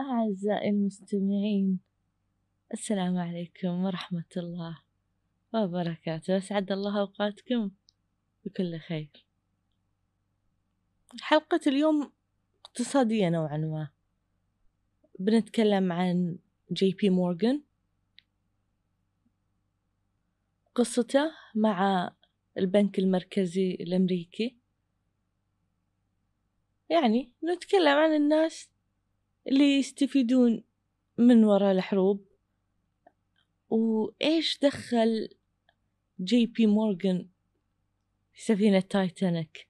أعزائي المستمعين السلام عليكم ورحمة الله وبركاته. أسعد الله أوقاتكم بكل خير. حلقة اليوم اقتصادية نوعا ما. بنتكلم عن جي بي مورغان قصته مع البنك المركزي الأمريكي. يعني نتكلم عن الناس اللي يستفيدون من وراء الحروب. وإيش دخل جي بي مورغان في سفينة تايتانيك؟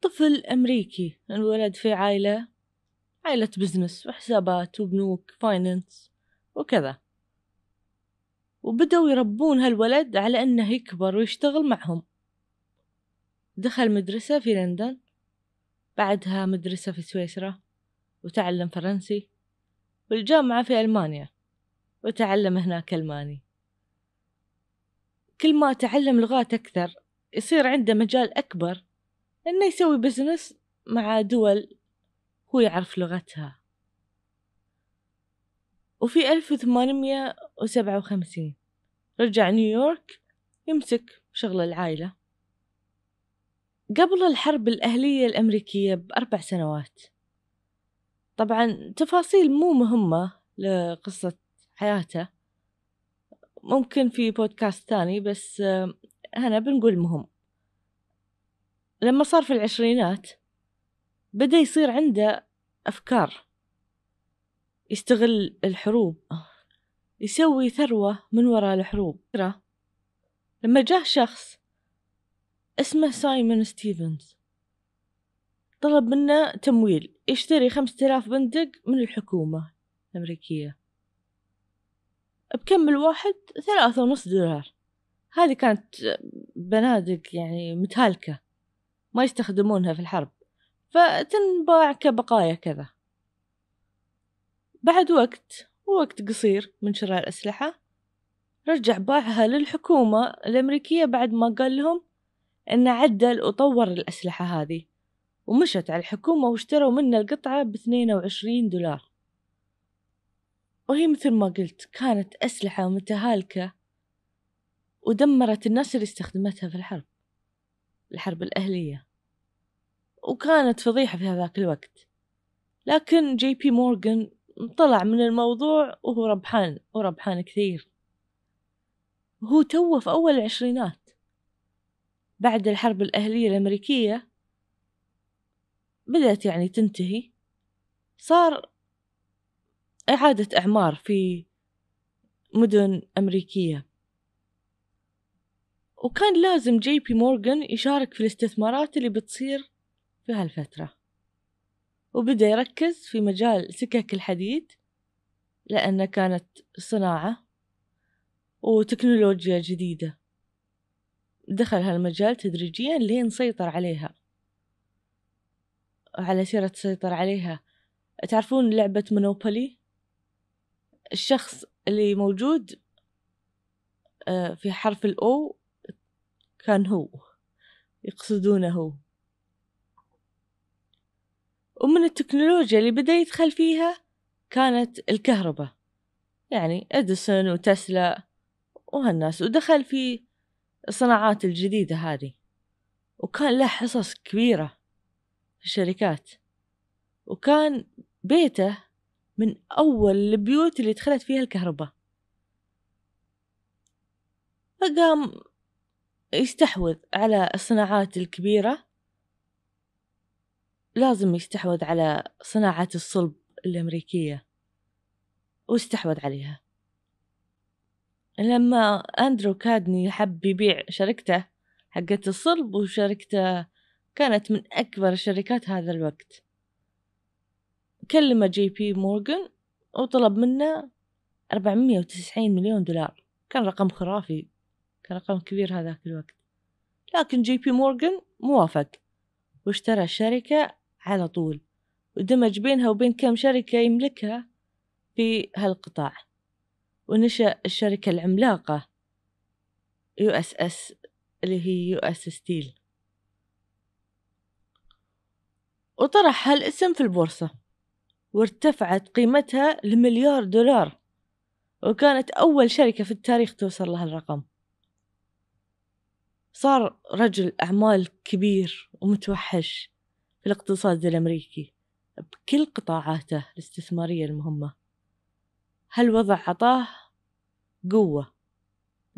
طفل أمريكي انولد في عائلة عائلة بزنس وحسابات وبنوك finance وكذا. وبدأوا يربون هالولد على أنه يكبر ويشتغل معهم. دخل مدرسة في لندن بعدها مدرسة في سويسرا وتعلم فرنسي والجامعة في ألمانيا وتعلم هناك ألماني. كل ما تعلم لغات أكثر يصير عنده مجال أكبر إنه يسوي بزنس مع دول هو يعرف لغتها. وفي ألف وثمانمية وسبعة وخمسين رجع نيويورك يمسك شغل العائلة. قبل الحرب الأهلية الأمريكية بأربع سنوات. طبعا تفاصيل مو مهمة لقصة حياته. ممكن في بودكاست ثاني بس هنا بنقول مهم. لما صار في العشرينات بدأ يصير عنده أفكار يستغل الحروب يسوي ثروة من وراء الحروب. لما جاء شخص اسمه سايمون ستيفنز طلب منه تمويل يشتري خمسة آلاف بندق من الحكومة الأمريكية. بكم الواحد؟ ثلاثة ونص دولار. هذه كانت بنادق يعني متهالكة ما يستخدمونها في الحرب. فتنباع كبقايا كذا. بعد وقت ووقت قصير من شراء الأسلحة رجع باعها للحكومة الأمريكية بعد ما قال لهم إنه عدل وطور الأسلحة هذه ومشت على الحكومة واشتروا منه القطعة باثنين وعشرين دولار. وهي مثل ما قلت كانت أسلحة متهالكة ودمرت الناس اللي استخدمتها في الحرب الحرب الأهلية. وكانت فضيحة في هذاك الوقت. لكن جي بي مورغان طلع من الموضوع وهو ربحان وربحان كثير. هو توه في أول العشرينات. بعد الحرب الأهلية الأمريكية بدأت يعني تنتهي. صار إعادة أعمار في مدن أمريكية. وكان لازم جي بي مورغان يشارك في الاستثمارات اللي بتصير في هالفترة. وبدأ يركز في مجال سكك الحديد لأنه كانت صناعة وتكنولوجيا جديدة. دخل هالمجال تدريجيا لين سيطر عليها. على سيرة سيطر عليها. تعرفون لعبة مونوبولي؟ الشخص اللي موجود آه، في حرف الأو كان هو يقصدونه هو. ومن التكنولوجيا اللي بدأ يدخل فيها كانت الكهرباء. يعني إديسون وتسلا وهالناس ودخل في الصناعات الجديدة هذه. وكان له حصص كبيرة في الشركات. وكان بيته من أول البيوت اللي دخلت فيها الكهرباء. فقام يستحوذ على الصناعات الكبيرة لازم يستحوذ على صناعة الصلب الأمريكية. واستحوذ عليها؟ لما أندرو كادني حب يبيع شركته حقت الصلب وشركته كانت من أكبر الشركات هذا الوقت. كلم جي بي مورغان وطلب منه أربعمية وتسعين مليون دولار. كان رقم خرافي كان رقم كبير هذاك الوقت. لكن جي بي مورغان موافق واشترى الشركة على طول. ودمج بينها وبين كم شركة يملكها في هالقطاع. ونشأ الشركة العملاقة U.S.S اللي هي يو إس ستيل. وطرح هالاسم في البورصة. وارتفعت قيمتها لمليار دولار. وكانت أول شركة في التاريخ توصل لهالرقم. صار رجل أعمال كبير ومتوحش. الاقتصاد الأمريكي بكل قطاعاته الاستثمارية المهمة. هالوضع عطاه قوة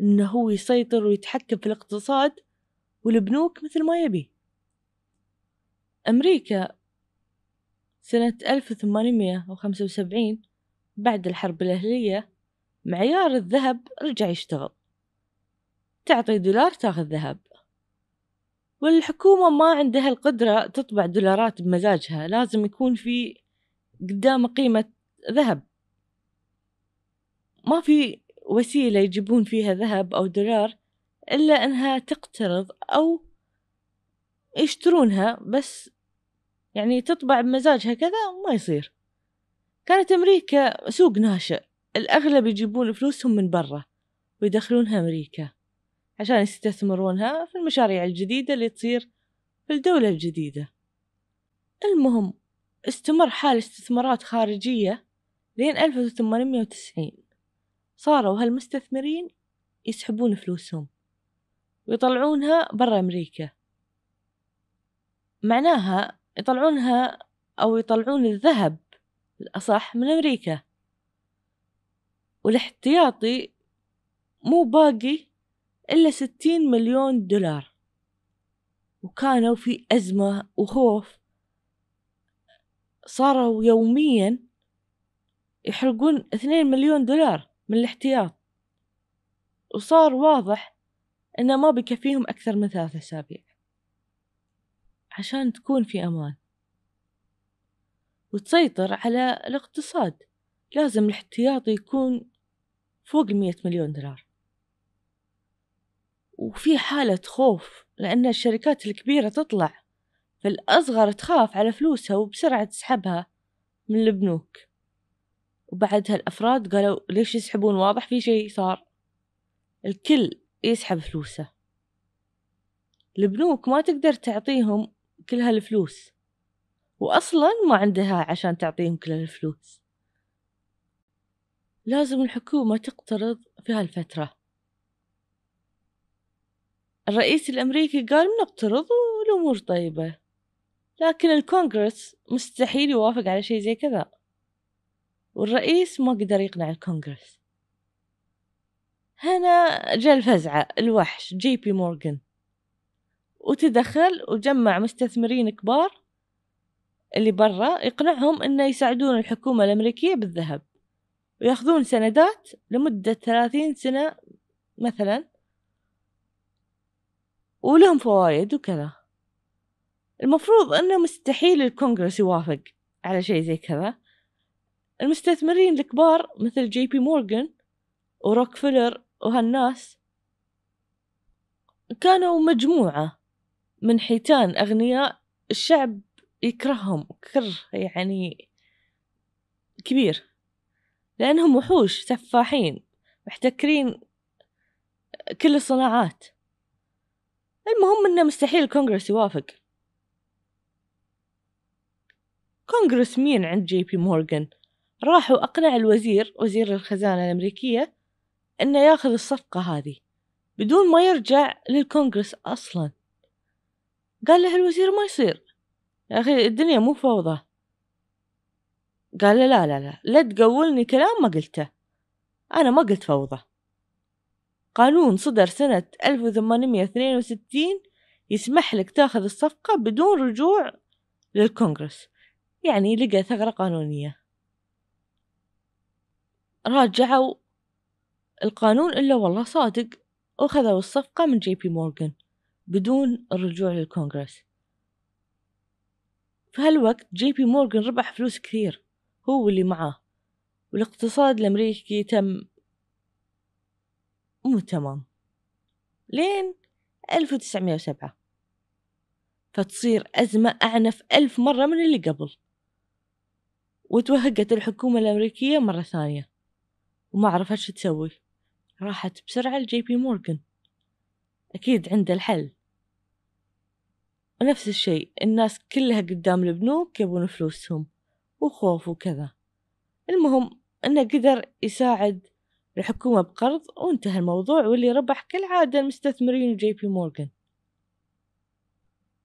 إنه هو يسيطر ويتحكم في الاقتصاد والبنوك مثل ما يبي؟ أمريكا سنة 1875 بعد الحرب الأهلية معيار الذهب رجع يشتغل. تعطي دولار تاخذ ذهب. والحكومة ما عندها القدرة تطبع دولارات بمزاجها. لازم يكون في قدام قيمة ذهب. ما في وسيلة يجيبون فيها ذهب أو دولار إلا أنها تقترض أو يشترونها بس يعني تطبع بمزاجها كذا ما يصير. كانت أمريكا سوق ناشئ. الأغلب يجيبون فلوسهم من برا ويدخلونها أمريكا. عشان يستثمرونها في المشاريع الجديدة اللي تصير في الدولة الجديدة. المهم استمر حال استثمارات خارجية لين 1890 صاروا هالمستثمرين يسحبون فلوسهم ويطلعونها برا أمريكا. معناها يطلعونها أو يطلعون الذهب الأصح من أمريكا. والاحتياطي مو باقي إلا ستين مليون دولار. وكانوا في أزمة وخوف. صاروا يوميا يحرقون اثنين مليون دولار من الاحتياط. وصار واضح إنه ما بيكفيهم أكثر من ثلاثة أسابيع. عشان تكون في أمان. وتسيطر على الاقتصاد. لازم الاحتياطي يكون فوق المية مليون دولار. وفي حالة خوف لأن الشركات الكبيرة تطلع فالأصغر تخاف على فلوسها وبسرعة تسحبها من البنوك. وبعدها الأفراد قالوا ليش يسحبون؟ واضح في شيء صار. الكل يسحب فلوسه. البنوك ما تقدر تعطيهم كل هالفلوس. وأصلا ما عندها عشان تعطيهم كل هالفلوس. لازم الحكومة تقترض في هالفترة. الرئيس الأمريكي قال بنقترض والأمور طيبة لكن الكونغرس مستحيل يوافق على شيء زي كذا والرئيس ما قدر يقنع الكونغرس. هنا جاء الفزعة الوحش جي بي مورغان وتدخل وجمع مستثمرين كبار اللي برا يقنعهم إنه يساعدون الحكومة الأمريكية بالذهب ويأخذون سندات لمدة ثلاثين سنة مثلا. ولهم فوايد وكذا. المفروض إنه مستحيل الكونغرس يوافق على شيء زي كذا. المستثمرين الكبار مثل جي بي مورغان وروكفلر وهالناس كانوا مجموعة من حيتان أغنياء الشعب يكرههم كره يعني كبير. لأنهم وحوش سفاحين محتكرين كل الصناعات. المهم إنه مستحيل الكونغرس يوافق. كونغرس مين عند جي بي مورغان؟ راح وأقنع الوزير وزير الخزانة الأمريكية إنه ياخذ الصفقة هذه بدون ما يرجع للكونغرس أصلا. قال له الوزير ما يصير. يا أخي الدنيا مو فوضى. قال له لا لا لا لا تقولني كلام ما قلته. أنا ما قلت فوضى. قانون صدر سنة 1862 يسمح لك تاخذ الصفقة بدون رجوع للكونغرس. يعني لقى ثغرة قانونية. راجعوا القانون إلا والله صادق وخذوا الصفقة من جي بي مورغان بدون الرجوع للكونغرس. في هالوقت جي بي مورغان ربح فلوس كثير هو اللي معاه. والاقتصاد الأمريكي تم مو تمام لين ألف وتسعمية وسبعة. فتصير أزمة أعنف ألف مرة من اللي قبل. وتوهقت الحكومة الأمريكية مرة ثانية. وما عرفت شو تسوي. راحت بسرعة لجي بي مورغان. أكيد عنده الحل. ونفس الشيء الناس كلها قدام البنوك يبون فلوسهم. وخوف وكذا. المهم إنه قدر يساعد الحكومة بقرض وانتهى الموضوع واللي ربح كالعادة المستثمرين جي بي مورغان.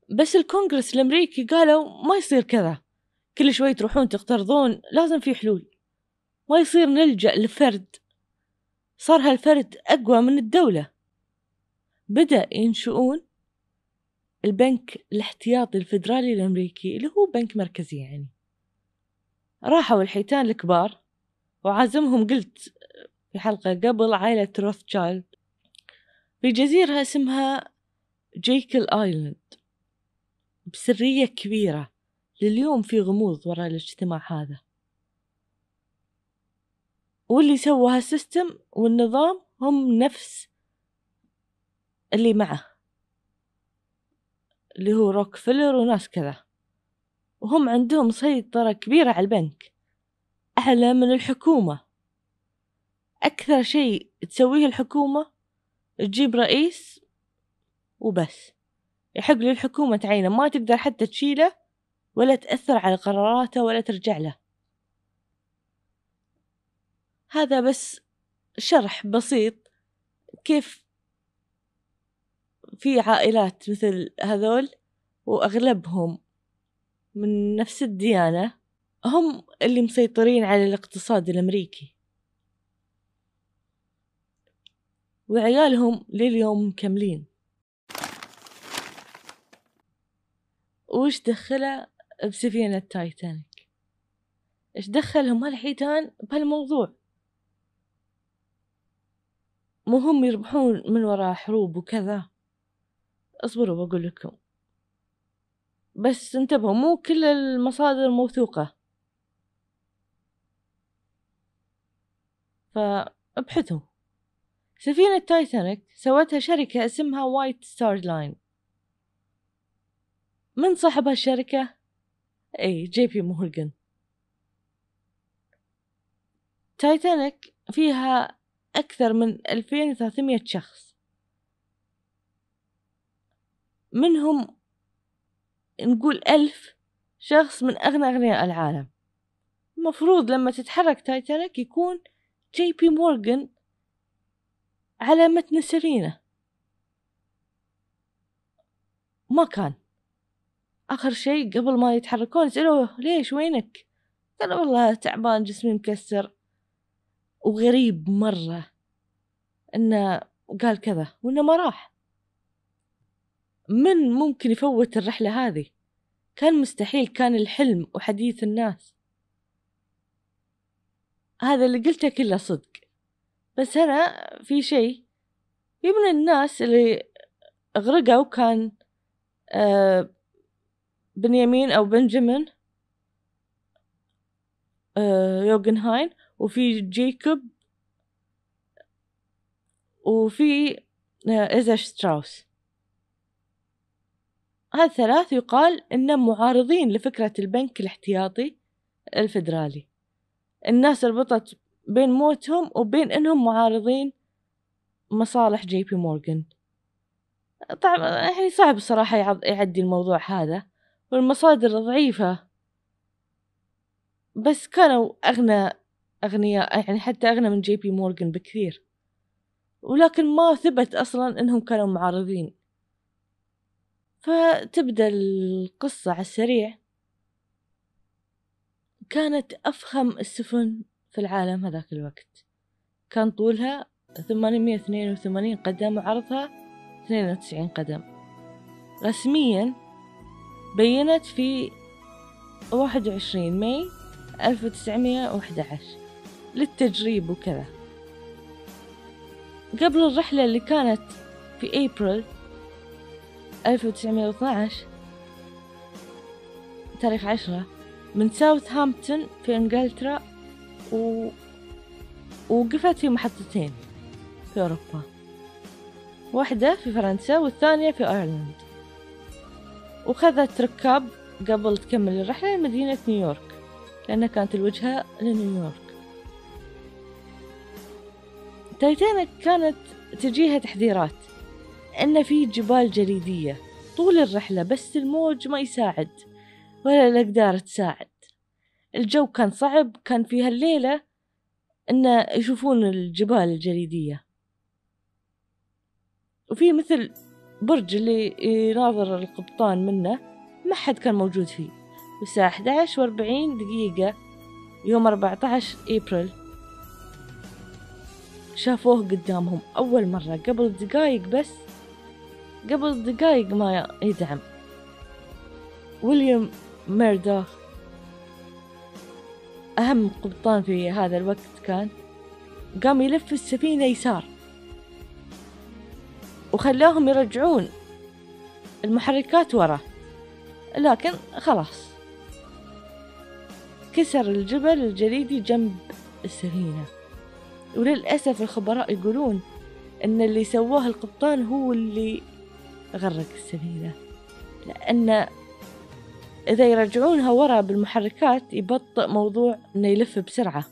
بس الكونغرس الأمريكي قالوا ما يصير كذا. كل شوي تروحون تقترضون لازم في حلول. ما يصير نلجأ لفرد. صار هالفرد أقوى من الدولة. بدأ ينشؤون البنك الاحتياطي الفيدرالي الأمريكي اللي هو بنك مركزي يعني. راحوا الحيتان الكبار وعازمهم قلت في حلقة قبل عائلة روثشايلد في جزيرة اسمها جيكل آيلاند بسرية كبيرة. لليوم في غموض وراء الاجتماع هذا. واللي سوى هال system والنظام هم نفس اللي معه. اللي هو روكفلر وناس كذا. وهم عندهم سيطرة كبيرة على البنك. أعلى من الحكومة. أكثر شيء تسويه الحكومة تجيب رئيس وبس. يحق للحكومة تعينه ما تقدر حتى تشيله ولا تأثر على قراراته ولا ترجع له. هذا بس شرح بسيط كيف في عائلات مثل هذول وأغلبهم من نفس الديانة هم اللي مسيطرين على الاقتصاد الأمريكي. وعيالهم لليوم مكملين. وش دخله بسفينة تايتانيك؟ إيش دخلهم هالحيتان بهالموضوع؟ مهم يربحون من وراء حروب وكذا. اصبروا بقول لكم. بس انتبهوا مو كل المصادر موثوقة. فابحثوا. سفينة تايتانيك سوتها شركة اسمها وايت ستار لاين. من صاحب هالشركة؟ اي جي بي مورغان. تايتانيك فيها أكثر من 2300 شخص. منهم نقول ألف شخص من أغنى أغنياء العالم. المفروض لما تتحرك تايتانيك يكون جي بي مورغان على متن السفينة ما كان. آخر شي قبل ما يتحركون سألوه ليش وينك؟ قال والله تعبان جسمي مكسر. وغريب مرة إنه قال كذا وإنه ما راح. من ممكن يفوت الرحلة هذه؟ كان مستحيل كان الحلم وحديث الناس. هذا اللي قلته كله صدق. بس هنا في شيء. في من الناس اللي غرقوا كان آه بنيامين أو بنجامين آه يوغنهاين وفي جيكوب وفي آه إيزا شتراوس. هالثلاث يقال إنهم معارضين لفكرة البنك الاحتياطي الفدرالي. الناس ربطت بين موتهم وبين إنهم معارضين مصالح جي بي مورغان. طبعا يعني صعب الصراحة يعدي الموضوع هذا والمصادر ضعيفة. بس كانوا أغنى أغنياء يعني حتى أغنى من جي بي مورغان بكثير. ولكن ما ثبت أصلا أنهم كانوا معارضين. فتبدأ القصة على السريع. كانت أفخم السفن في العالم هذاك الوقت. كان طولها ثمانمية اثنين وثمانين قدم وعرضها اثنين وتسعين قدم. رسميا بينت في واحد وعشرين ماي ألف وتسعمية وأحد عشر للتجريب وكذا. قبل الرحلة اللي كانت في أبريل ألف وتسعمية واثناعش تاريخ عشرة من ساوثهامبتون في إنجلترا وقفت في محطتين في أوروبا. واحدة في فرنسا والثانية في أيرلند. وخذت ركاب قبل تكمل الرحلة لمدينة نيويورك لأنها كانت الوجهة لنيويورك. تايتانيك كانت تجيها تحذيرات أن في جبال جليدية طول الرحلة بس الموج ما يساعد ولا الأقدار تساعد. الجو كان صعب كان في هالليلة إن يشوفون الجبال الجليدية. وفي مثل برج اللي يناظر القبطان منه ما حد كان موجود فيه. والساعة 11 وأربعين دقيقة يوم 14 إبريل. شافوه قدامهم أول مرة قبل دقايق بس قبل دقايق ما يدعم. ويليام ميردوخ أهم قبطان في هذا الوقت كان قام يلف السفينة يسار. وخلاهم يرجعون المحركات ورا لكن خلاص. كسر الجبل الجليدي جنب السفينة. وللأسف الخبراء يقولون أن اللي سواه القبطان هو اللي غرق السفينة. لأن إذا يرجعونها ورا بالمحركات يبطئ موضوع إنه يلف بسرعة.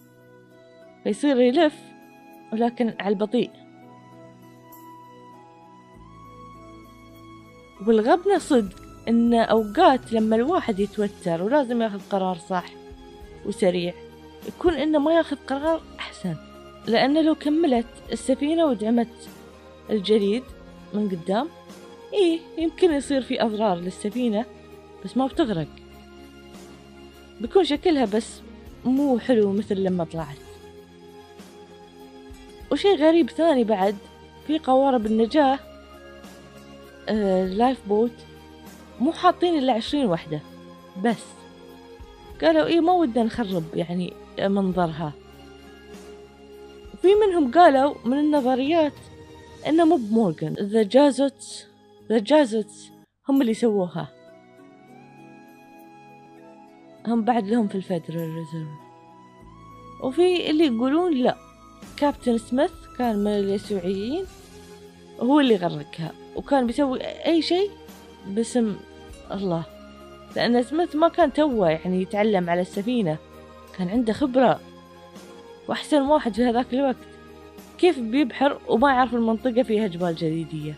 فيصير يلف ولكن على البطيء. والغبنة صدق إن أوقات لما الواحد يتوتر ولازم يأخذ قرار صح وسريع يكون إنه ما يأخذ قرار أحسن. لأنه لو كملت السفينة ودعمت الجليد من قدام إيه يمكن يصير في أضرار للسفينة بس ما بتغرق. بيكون شكلها بس مو حلو مثل لما طلعت. وشي غريب ثاني بعد في قوارب النجاة آه lifeboat مو حاطين إلا عشرين وحدة. بس. قالوا إيه ما ودنا نخرب يعني منظرها. في منهم قالوا من النظريات إنه مو مورغان the Jesuits the Jesuits هم اللي سووها. هم بعد لهم في ال Federal Reserve وفي اللي يقولون لا كابتن سميث كان من اليسوعيين هو اللي غرقها وكان بيسوي أي شيء باسم الله. لأن سميث ما كان توه يعني يتعلم على السفينة كان عنده خبرة. وأحسن واحد في هذاك الوقت كيف بيبحر وما يعرف المنطقة فيها جبال جليدية.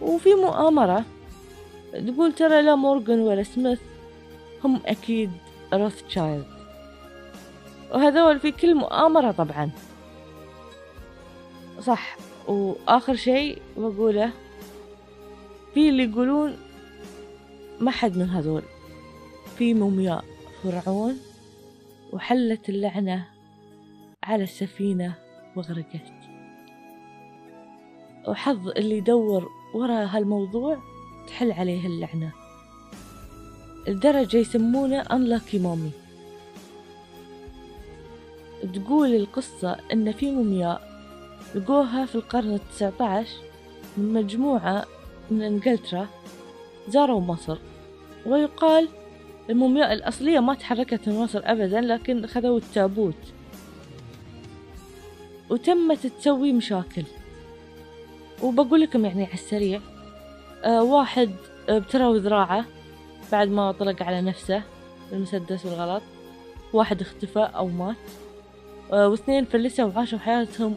وفي مؤامرة تقول ترى لا مورغان ولا سميث هم أكيد روثشايلد وهذول في كل مؤامرة طبعا. صح وآخر شيء بقوله في اللي يقولون ما حد من هذول. في مومياء فرعون وحلت اللعنة على السفينة وغرقت. وحظ اللي يدور ورا هالموضوع تحل عليه اللعنة. لدرجة يسمونه أنلاكي مومي تقول القصة إن في مومياء لقوها في القرن التسعة عشر من مجموعة من إنجلترا زاروا مصر. ويقال المومياء الأصلية ما تحركت من مصر أبدا لكن خذوا التابوت. وتمت تسوي مشاكل. وبقول لكم يعني على السريع آه واحد ابتروا ذراعه بعد ما طلق على نفسه بالمسدس بالغلط واحد اختفى أو مات. آه واثنين فلسوا وعاشوا حياتهم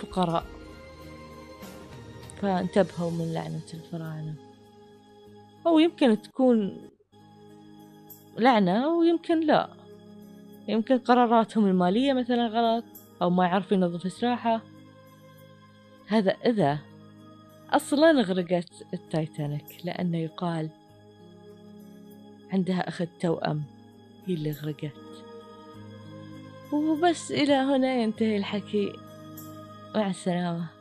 فقراء. فانتبهوا من لعنة الفراعنة. أو يمكن تكون لعنة ويمكن لا. يمكن قراراتهم المالية مثلا غلط أو ما يعرف ينظف الساحة هذا إذا أصلا غرقت التايتانيك لأنه يقال عندها أخت توأم. هي اللي غرقت. وبس إلى هنا ينتهي الحكي. مع السلامة.